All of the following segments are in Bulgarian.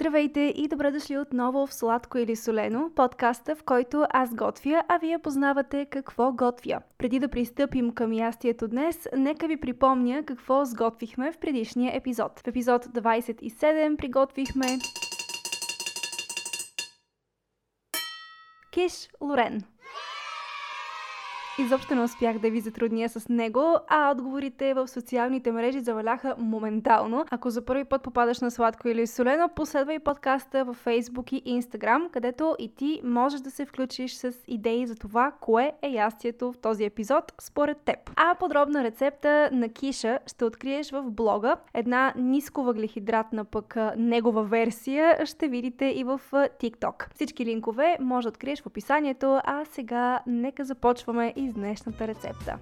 Здравейте и добре дошли отново в Сладко или Солено, подкаста, в който аз готвя, а вие познавате какво готвя. Преди да пристъпим към ястието днес, нека ви припомня какво сготвихме в предишния епизод. В епизод 27 приготвихме Киш Лорен. Изобщо не успях да ви затрудня с него, а отговорите в социалните мрежи заваляха моментално. Ако за първи път попадаш на сладко или солено, последвай подкаста във Facebook и Instagram, където и ти можеш да се включиш с идеи за това, кое е ястието в този епизод според теб. А подробна рецепта на киша ще откриеш в блога. Една ниско въглехидратна пък негова версия ще видите и в TikTok. Всички линкове може да откриеш в описанието, а сега нека започваме и днешната рецепта.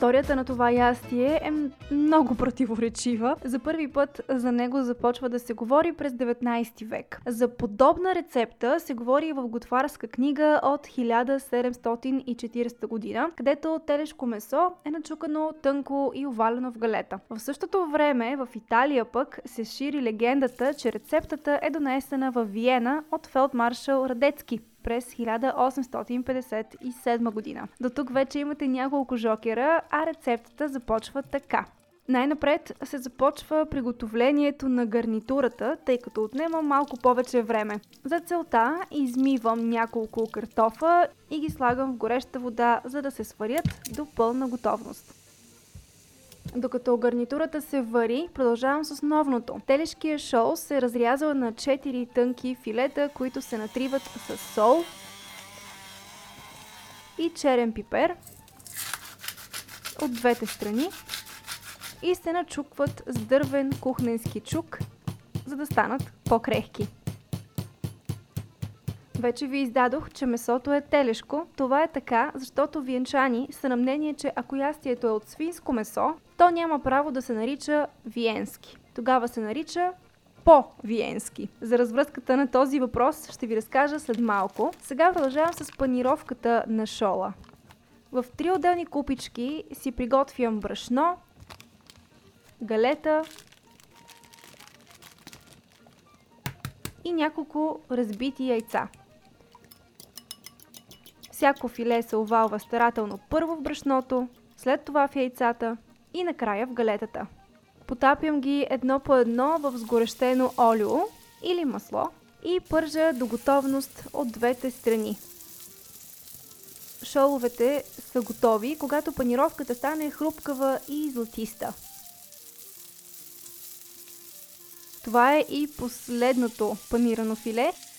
Историята на това ястие е много противоречива. За първи път за него започва да се говори през 19 век. За подобна рецепта се говори и в готварска книга от 1740 година, където телешко месо е начукано тънко и овалено в галета. В същото време в Италия пък се шири легендата, че рецептата е донесена в Виена от фелдмаршал Радецки през 1857 година. До тук вече имате няколко жокера, а рецептата започва така. Най-напред се започва приготовлението на гарнитурата, тъй като отнема малко повече време. За целта измивам няколко картофа и ги слагам в гореща вода, за да се сварят до пълна готовност. Докато гарнитурата се вари, продължавам с основното. Телешкия шоу се разрязва на 4 тънки филета, които се натриват с сол и черен пипер от двете страни и се начукват с дървен кухненски чук, за да станат по-крехки. Вече ви издадох, че месото е телешко. Това е така, защото виенчани са на мнение, че ако ястието е от свинско месо, то няма право да се нарича виенски. Тогава се нарича по-виенски. За развръзката на този въпрос ще ви разкажа след малко. Сега продължавам с панировката на шола. В три отделни купички си приготвям брашно, галета и няколко разбити яйца. Всяко филе се овалва старателно първо в брашното, след това в яйцата и накрая в галетата. Потапям ги едно по едно в сгорещено олио или масло и пържа до готовност от двете страни. Шоловете са готови, когато панировката стане хрупкава и златиста. Това е и последното панирано филе –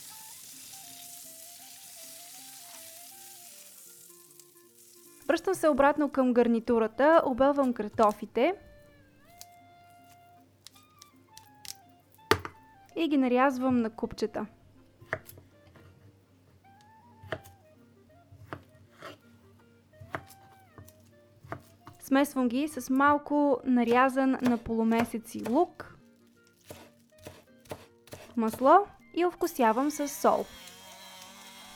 Връщам се обратно към гарнитурата, обелвам картофите и ги нарязвам на купчета. Смесвам ги с малко нарязан на полумесеци лук, масло и овкусявам с сол.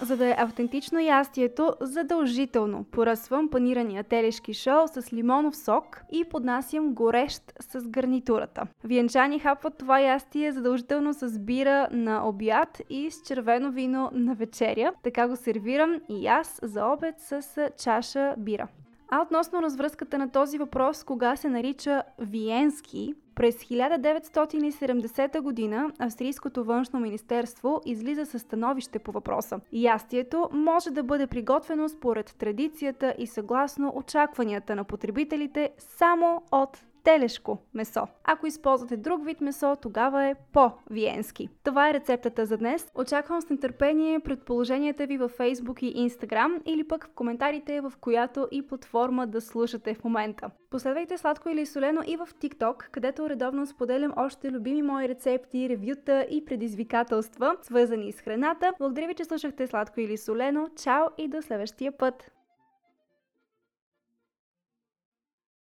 За да е автентично ястието, задължително поръсвам панирания телешки шоу с лимонов сок и поднасям горещ с гарнитурата. Виенчани хапват това ястие задължително с бира на обяд и с червено вино на вечеря. Така го сервирам и аз за обед с чаша бира. А относно развръзката на този въпрос, кога се нарича Виенски, през 1970 година Австрийското външно министерство излиза със становище по въпроса. Ястието може да бъде приготвено според традицията и съгласно очакванията на потребителите само от телешко месо. Ако използвате друг вид месо, тогава е по-виенски. Това е рецептата за днес. Очаквам с нетърпение предположенията ви във Facebook и Instagram или пък в коментарите в която и платформа да слушате в момента. Последвайте сладко или солено и в TikTok, където редовно споделям още любими мои рецепти, ревюта и предизвикателства, свързани с храната. Благодаря ви, че слушахте сладко или солено. Чао и до следващия път!